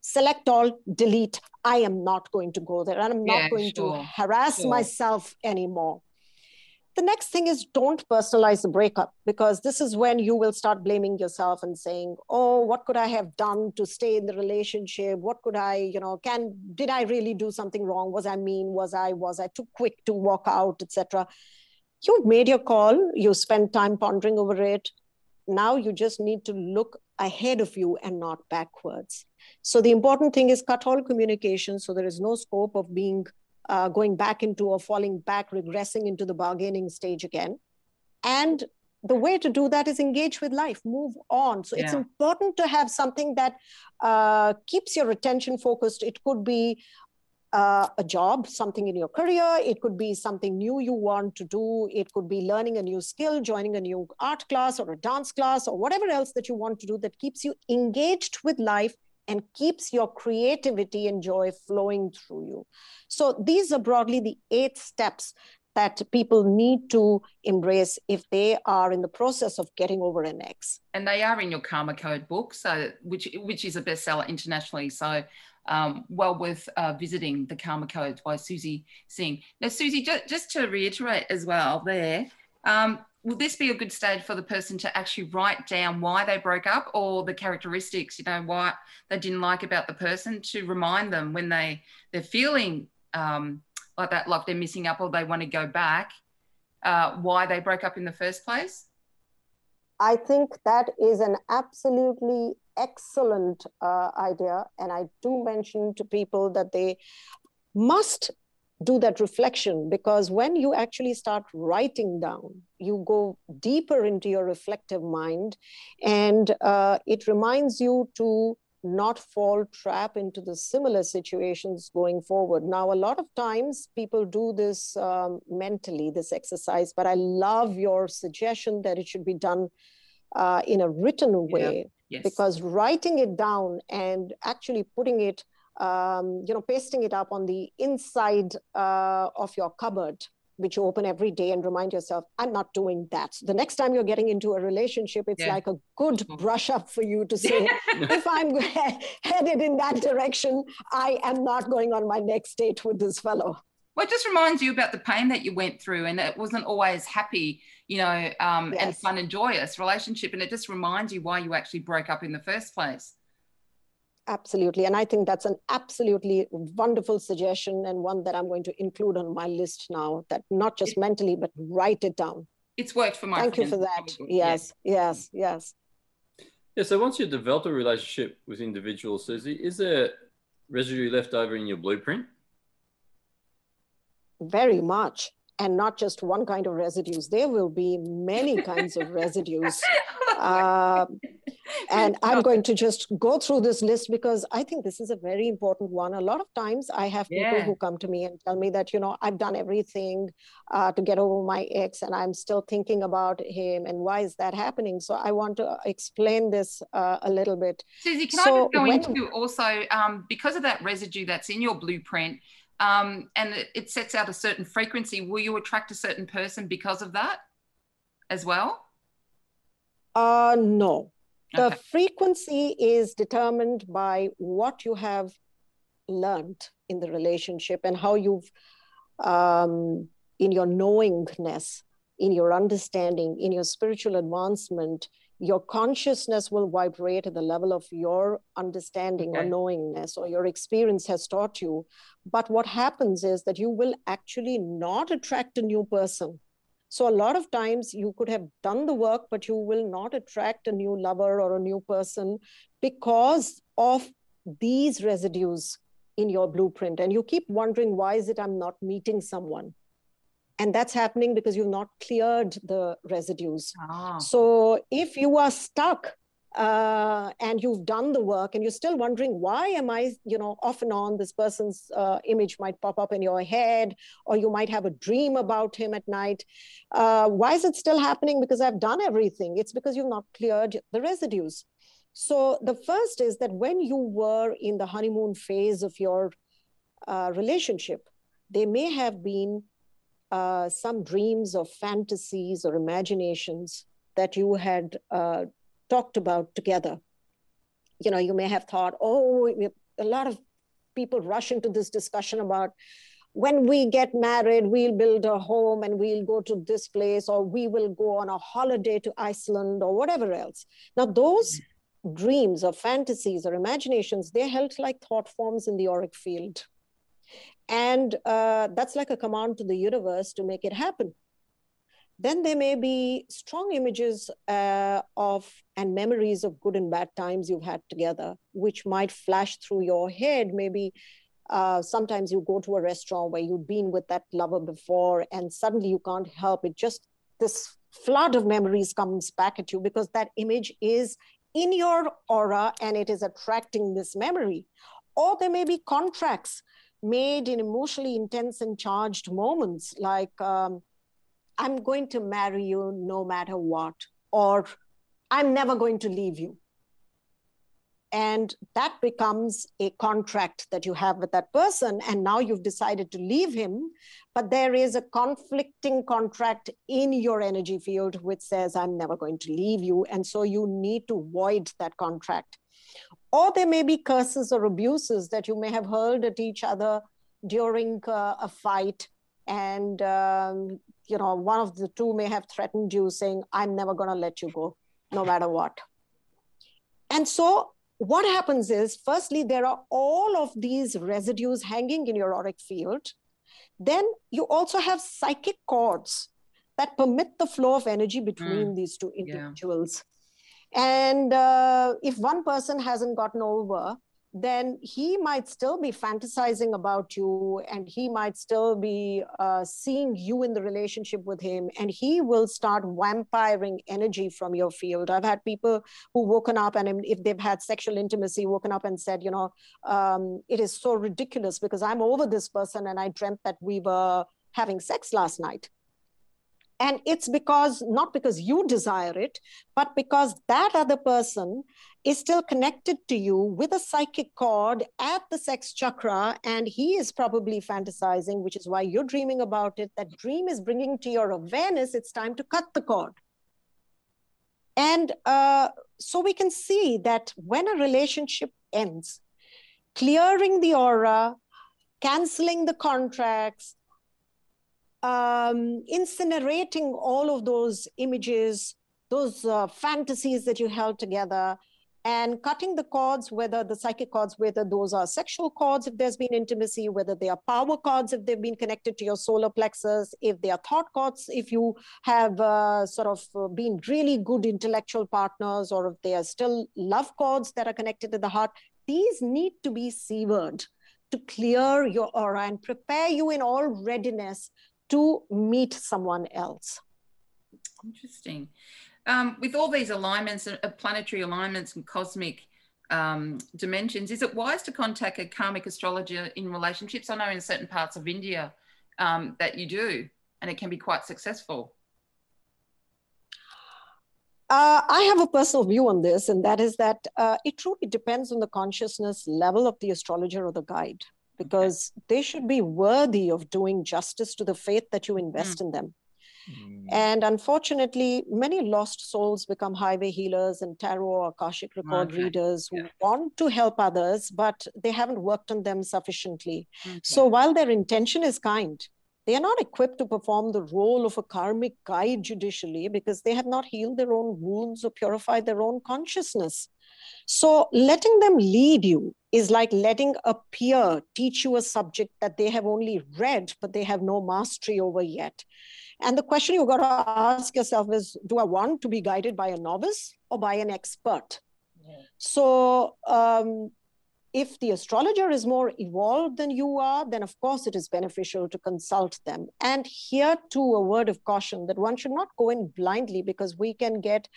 select all, delete. I am not going to go there. And I'm not Yeah, going sure, to harass sure. myself anymore. The next thing is don't personalize the breakup because this is when you will start blaming yourself and saying, "Oh, what could I have done to stay in the relationship? What could I, you know, can did I really do something wrong? Was I mean? Was I was I too quick to walk out, etc." You've made your call. You spent time pondering over it. Now you just need to look ahead of you and not backwards. So the important thing is cut all communication so there is no scope of being uh, going back into or falling back, regressing into the bargaining stage again. And the way to do that is engage with life, move on. So it's important to have something that uh, keeps your attention focused. It could be uh, a job, something in your career. It could be something new you want to do. It could be learning a new skill, joining a new art class or a dance class or whatever else that you want to do that keeps you engaged with life and keeps your creativity and joy flowing through you. So these are broadly the eight steps that people need to embrace if they are in the process of getting over an ex. and they are in your Karma Code book, so which which is a bestseller internationally. So um, well worth uh, visiting the Karma Code by Suzy Singh. Now, Suzy, just, just to reiterate as well, there. Um, Will this be a good stage for the person to actually write down why they broke up or the characteristics, you know, why they didn't like about the person to remind them when they they're feeling um, like that, like they're missing up or they want to go back, uh, why they broke up in the first place? I think that is an absolutely excellent uh, idea. And I do mention to people that they must do that reflection because when you actually start writing down, you go deeper into your reflective mind and uh, it reminds you to not fall trap into the similar situations going forward now a lot of times people do this um, mentally this exercise but i love your suggestion that it should be done uh, in a written way Yes. because writing it down and actually putting it um, you know pasting it up on the inside uh, of your cupboard which you open every day and remind yourself i'm not doing that the next time you're getting into a relationship it's Yeah. like a good brush up for you to say if i'm headed in that direction i am not going on my next date with this fellow Well, it just reminds you about the pain that you went through, and it wasn't always happy, you know, um, and fun and joyous relationship. And it just reminds you why you actually broke up in the first place. Absolutely. And I think that's an absolutely wonderful suggestion and one that I'm going to include on my list now that not just mentally, but write it down. It's worked for my Thank you for that. Probably. Yes, yes, yes. Yeah, so once you've developed a relationship with individuals, Suzy, is there residue left over in your blueprint? Very much. And not just one kind of residues. There will be many kinds of residues. Uh, and I'm going to just go through this list because I think this is a very important one. A lot of times I have people Yeah. who come to me and tell me that, you know, I've done everything uh, to get over my ex and I'm still thinking about him. And why is that happening? So I want to explain this uh, a little bit. Suzy, can I just go when- into also um, because of that residue that's in your blueprint um, and it, it sets out a certain frequency, will you attract a certain person because of that as well? Uh, no. The Okay. frequency is determined by what you have learned in the relationship and how you've, um, in your knowingness, in your understanding, in your spiritual advancement, your consciousness will vibrate at the level of your understanding or knowingness or your experience has taught you. But what happens is that you will actually not attract a new person. So a lot of times you could have done the work, but you will not attract a new lover or a new person because of these residues in your blueprint. And you keep wondering, why is it I'm not meeting someone? And that's happening because you've not cleared the residues. Ah, So if you are stuck uh, and you've done the work and you're still wondering why am I, you know, off and on, this person's uh, image might pop up in your head, or you might have a dream about him at night. Uh, why is it still happening? Because I've done everything. It's because you've not cleared the residues. So the first is that when you were in the honeymoon phase of your uh, relationship, there may have been uh, some dreams or fantasies or imaginations that you had uh, talked about together. You know, you may have thought, oh, a lot of people rush into this discussion about when we get married, we'll build a home and we'll go to this place, or we will go on a holiday to Iceland or whatever else. Now, those dreams or fantasies or imaginations, they're held like thought forms in the auric field. And uh, that's like a command to the universe to make it happen. Then there may be strong images uh, of and memories of good and bad times you've had together, which might flash through your head. Maybe uh, sometimes you go to a restaurant where you've been with that lover before, and suddenly you can't help it. Just this flood of memories comes back at you because that image is in your aura and it is attracting this memory. Or there may be contracts made in emotionally intense and charged moments, like um, I'm going to marry you no matter what, or I'm never going to leave you. And that becomes a contract that you have with that person. And now you've decided to leave him, but there is a conflicting contract in your energy field which says, I'm never going to leave you. And so you need to void that contract. Or there may be curses or abuses that you may have hurled at each other during uh, a fight. And, um, you know, one of the two may have threatened you, saying, I'm never going to let you go, no matter what. And so, what happens is, firstly, there are all of these residues hanging in your auric field. Then you also have psychic cords that permit the flow of energy between these two yeah. individuals. And uh, if one person hasn't gotten over, then he might still be fantasizing about you and he might still be uh, seeing you in the relationship with him and he will start vampiring energy from your field. I've had people who woken up and if they've had sexual intimacy woken up and said you know um, it is so ridiculous because i'm over this person and i dreamt that we were having sex last night and it's because not because you desire it but because that other person is still connected to you with a psychic cord at the sex chakra and he is probably fantasizing which is why you're dreaming about it. That dream is bringing to your awareness it's time to cut the cord. And uh, so we can see that when a relationship ends clearing the aura canceling the contracts um, incinerating all of those images, those uh, fantasies that you held together, and cutting the cords, whether the psychic cords, whether those are sexual cords, if there's been intimacy, whether they are power cords, if they've been connected to your solar plexus, if they are thought cords, if you have uh, sort of uh, been really good intellectual partners, or if they are still love cords that are connected to the heart, these need to be severed to clear your aura and prepare you in all readiness to meet someone else. Interesting. um, with all these alignments, uh, planetary alignments and cosmic um, dimensions, is it wise to contact a karmic astrologer in relationships? I know in certain parts of India um, that you do, and it can be quite successful. Uh, I have a personal view on this, and that is that uh, it truly depends on the consciousness level of the astrologer or the guide, because okay. they should be worthy of doing justice to the faith that you invest mm. in them. Mm. And unfortunately, many lost souls become highway healers and tarot or Akashic record okay. readers who yeah. want to help others, but they haven't worked on them sufficiently. Okay. So while their intention is kind, they are not equipped to perform the role of a karmic guide judicially because they have not healed their own wounds or purified their own consciousness. So, letting them lead you is like letting a peer teach you a subject that they have only read, but they have no mastery over yet. And the question you've got to ask yourself is do I want to be guided by a novice or by an expert? Yeah. So, um, if the astrologer is more evolved than you are, then of course it is beneficial to consult them. And here too, a word of caution that one should not go in blindly because we can get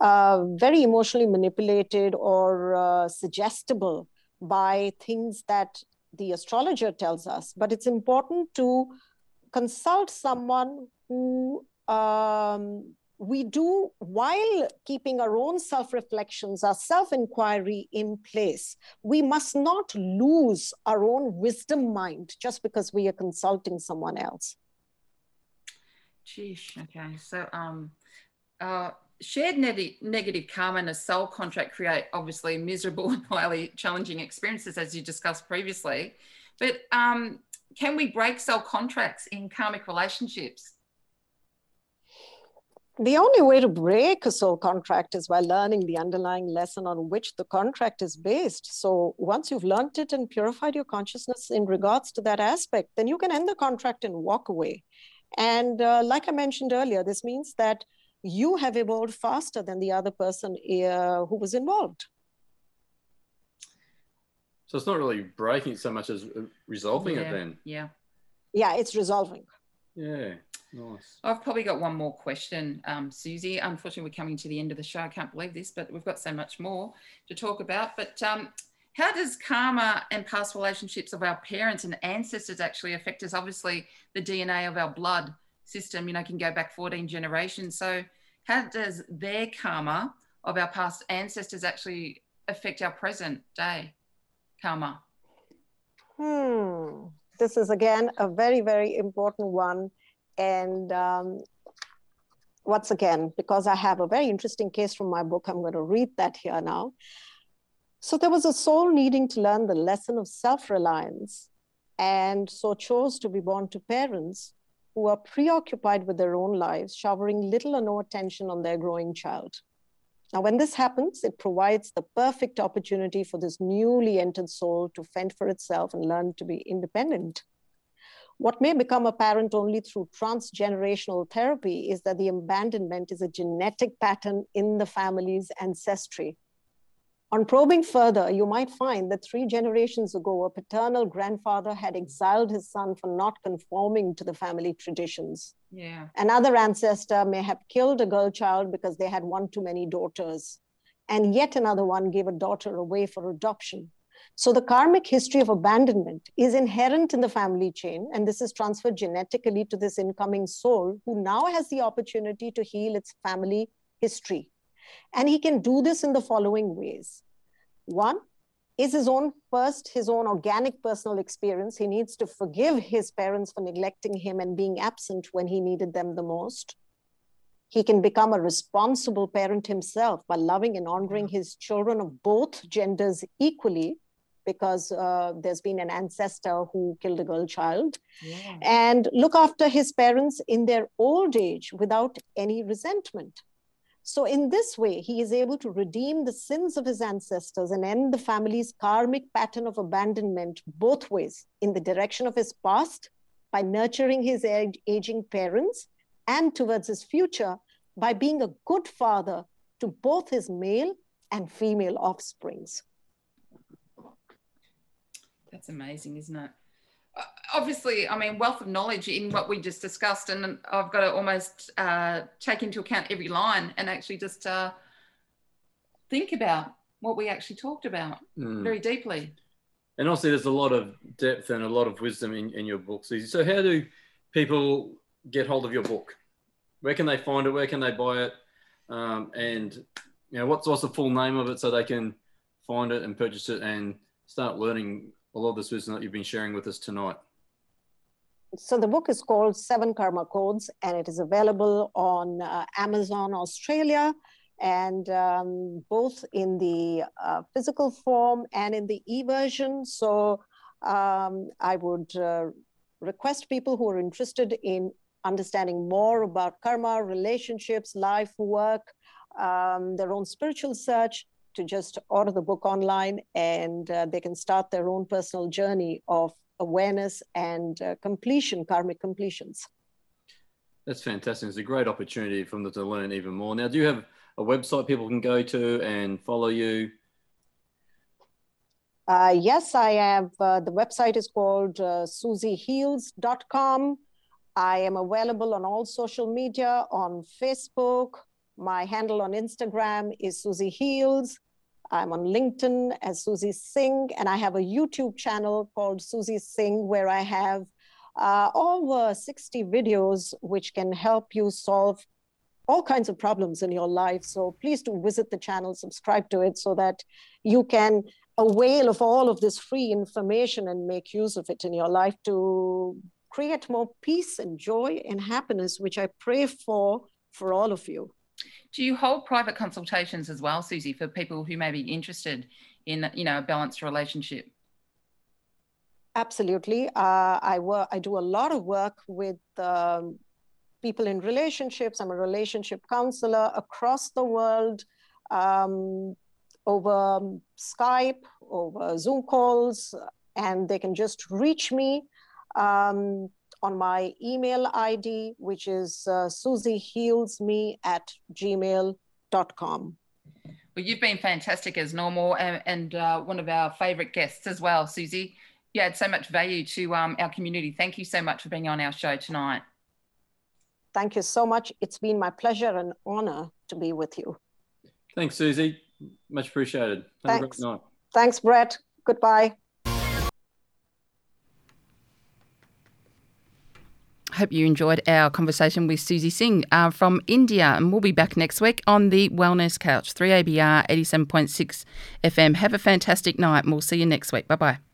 uh, very emotionally manipulated or uh, suggestible by things that the astrologer tells us. But it's important to consult someone who um, we do while keeping our own self reflections, our self inquiry in place. We must not lose our own wisdom mind just because we are consulting someone else. Geez, okay. So, um, uh, shared neg- negative karma and a soul contract create obviously miserable and highly challenging experiences, as you discussed previously. But um, can we break soul contracts in karmic relationships? The only way to break a soul contract is by learning the underlying lesson on which the contract is based. So once you've learned it and purified your consciousness in regards to that aspect, then you can end the contract and walk away. And uh, like I mentioned earlier, this means that you have evolved faster than the other person uh, who was involved. So it's not really breaking so much as resolving yeah, it then. Yeah. Yeah, it's resolving. Yeah. Nice. I've probably got one more question, um, Suzy. Unfortunately, we're coming to the end of the show. I can't believe this, but we've got so much more to talk about. But um, how does karma and past relationships of our parents and ancestors actually affect us? Obviously, the DNA of our blood system, you know, can go back 14 generations. So, how does their karma of our past ancestors actually affect our present day karma? Hmm. This is again a very, very important one and um, once again, because I have a very interesting case from my book, I'm going to read that here now. So there was a soul needing to learn the lesson of self reliance, and so chose to be born to parents who are preoccupied with their own lives, showering little or no attention on their growing child. Now, when this happens, it provides the perfect opportunity for this newly entered soul to fend for itself and learn to be independent. What may become apparent only through transgenerational therapy is that the abandonment is a genetic pattern in the family's ancestry. On probing further, you might find that three generations ago, a paternal grandfather had exiled his son for not conforming to the family traditions. Yeah. Another ancestor may have killed a girl child because they had one too many daughters. And yet another one gave a daughter away for adoption. So the karmic history of abandonment is inherent in the family chain, and this is transferred genetically to this incoming soul who now has the opportunity to heal its family history. And he can do this in the following ways. One is his own first, his own organic personal experience. He needs to forgive his parents for neglecting him and being absent when he needed them the most. He can become a responsible parent himself by loving and honoring mm. his children of both genders equally because uh, there's been an ancestor who killed a girl child. Yeah. and look after his parents in their old age without any resentment. So in this way he is able to redeem the sins of his ancestors and end the family's karmic pattern of abandonment both ways in the direction of his past by nurturing his aging parents and towards his future by being a good father to both his male and female offsprings that's amazing, isn't it? obviously, I mean, wealth of knowledge in what we just discussed, and I've got to almost uh, take into account every line and actually just uh, think about what we actually talked about mm. very deeply. And also, there's a lot of depth and a lot of wisdom in, in your book, Suzy. So, how do people get hold of your book? Where can they find it? Where can they buy it? Um, and you know, what's what's the full name of it so they can find it and purchase it and start learning a lot of this wisdom that you've been sharing with us tonight? So the book is called Seven Karma Codes, and it is available on uh, Amazon Australia, and um, both in the uh, physical form and in the e-version. So um, I would uh, request people who are interested in understanding more about karma, relationships, life, work, um, their own spiritual search, to just order the book online and uh, they can start their own personal journey of awareness and uh, completion, karmic completions. That's fantastic. It's a great opportunity for them to learn even more. Now, do you have a website people can go to and follow you? Uh, yes, I have. Uh, the website is called uh, susieheals.com. I am available on all social media on Facebook. My handle on Instagram is Susie Heals. I'm on LinkedIn as Suzy Singh, and I have a YouTube channel called Suzy Singh where I have uh, over 60 videos which can help you solve all kinds of problems in your life. So please do visit the channel, subscribe to it so that you can avail of all of this free information and make use of it in your life to create more peace and joy and happiness, which I pray for for all of you. Do you hold private consultations as well, Suzy, for people who may be interested in, you know, a balanced relationship? Absolutely. Uh, I work. I do a lot of work with um, people in relationships. I'm a relationship counselor across the world, um, over Skype, over Zoom calls, and they can just reach me. Um, on my email ID, which is uh, susiehealsme at gmail.com. Well, you've been fantastic as normal and, and uh, one of our favorite guests as well, Suzy. You add so much value to um, our community. Thank you so much for being on our show tonight. Thank you so much. It's been my pleasure and honor to be with you. Thanks, Suzy. Much appreciated. Have Thanks. Thanks, Brett. Goodbye. Hope you enjoyed our conversation with Suzy Singh uh, from India. And we'll be back next week on the Wellness Couch, 3ABR 87.6 FM. Have a fantastic night and we'll see you next week. Bye bye.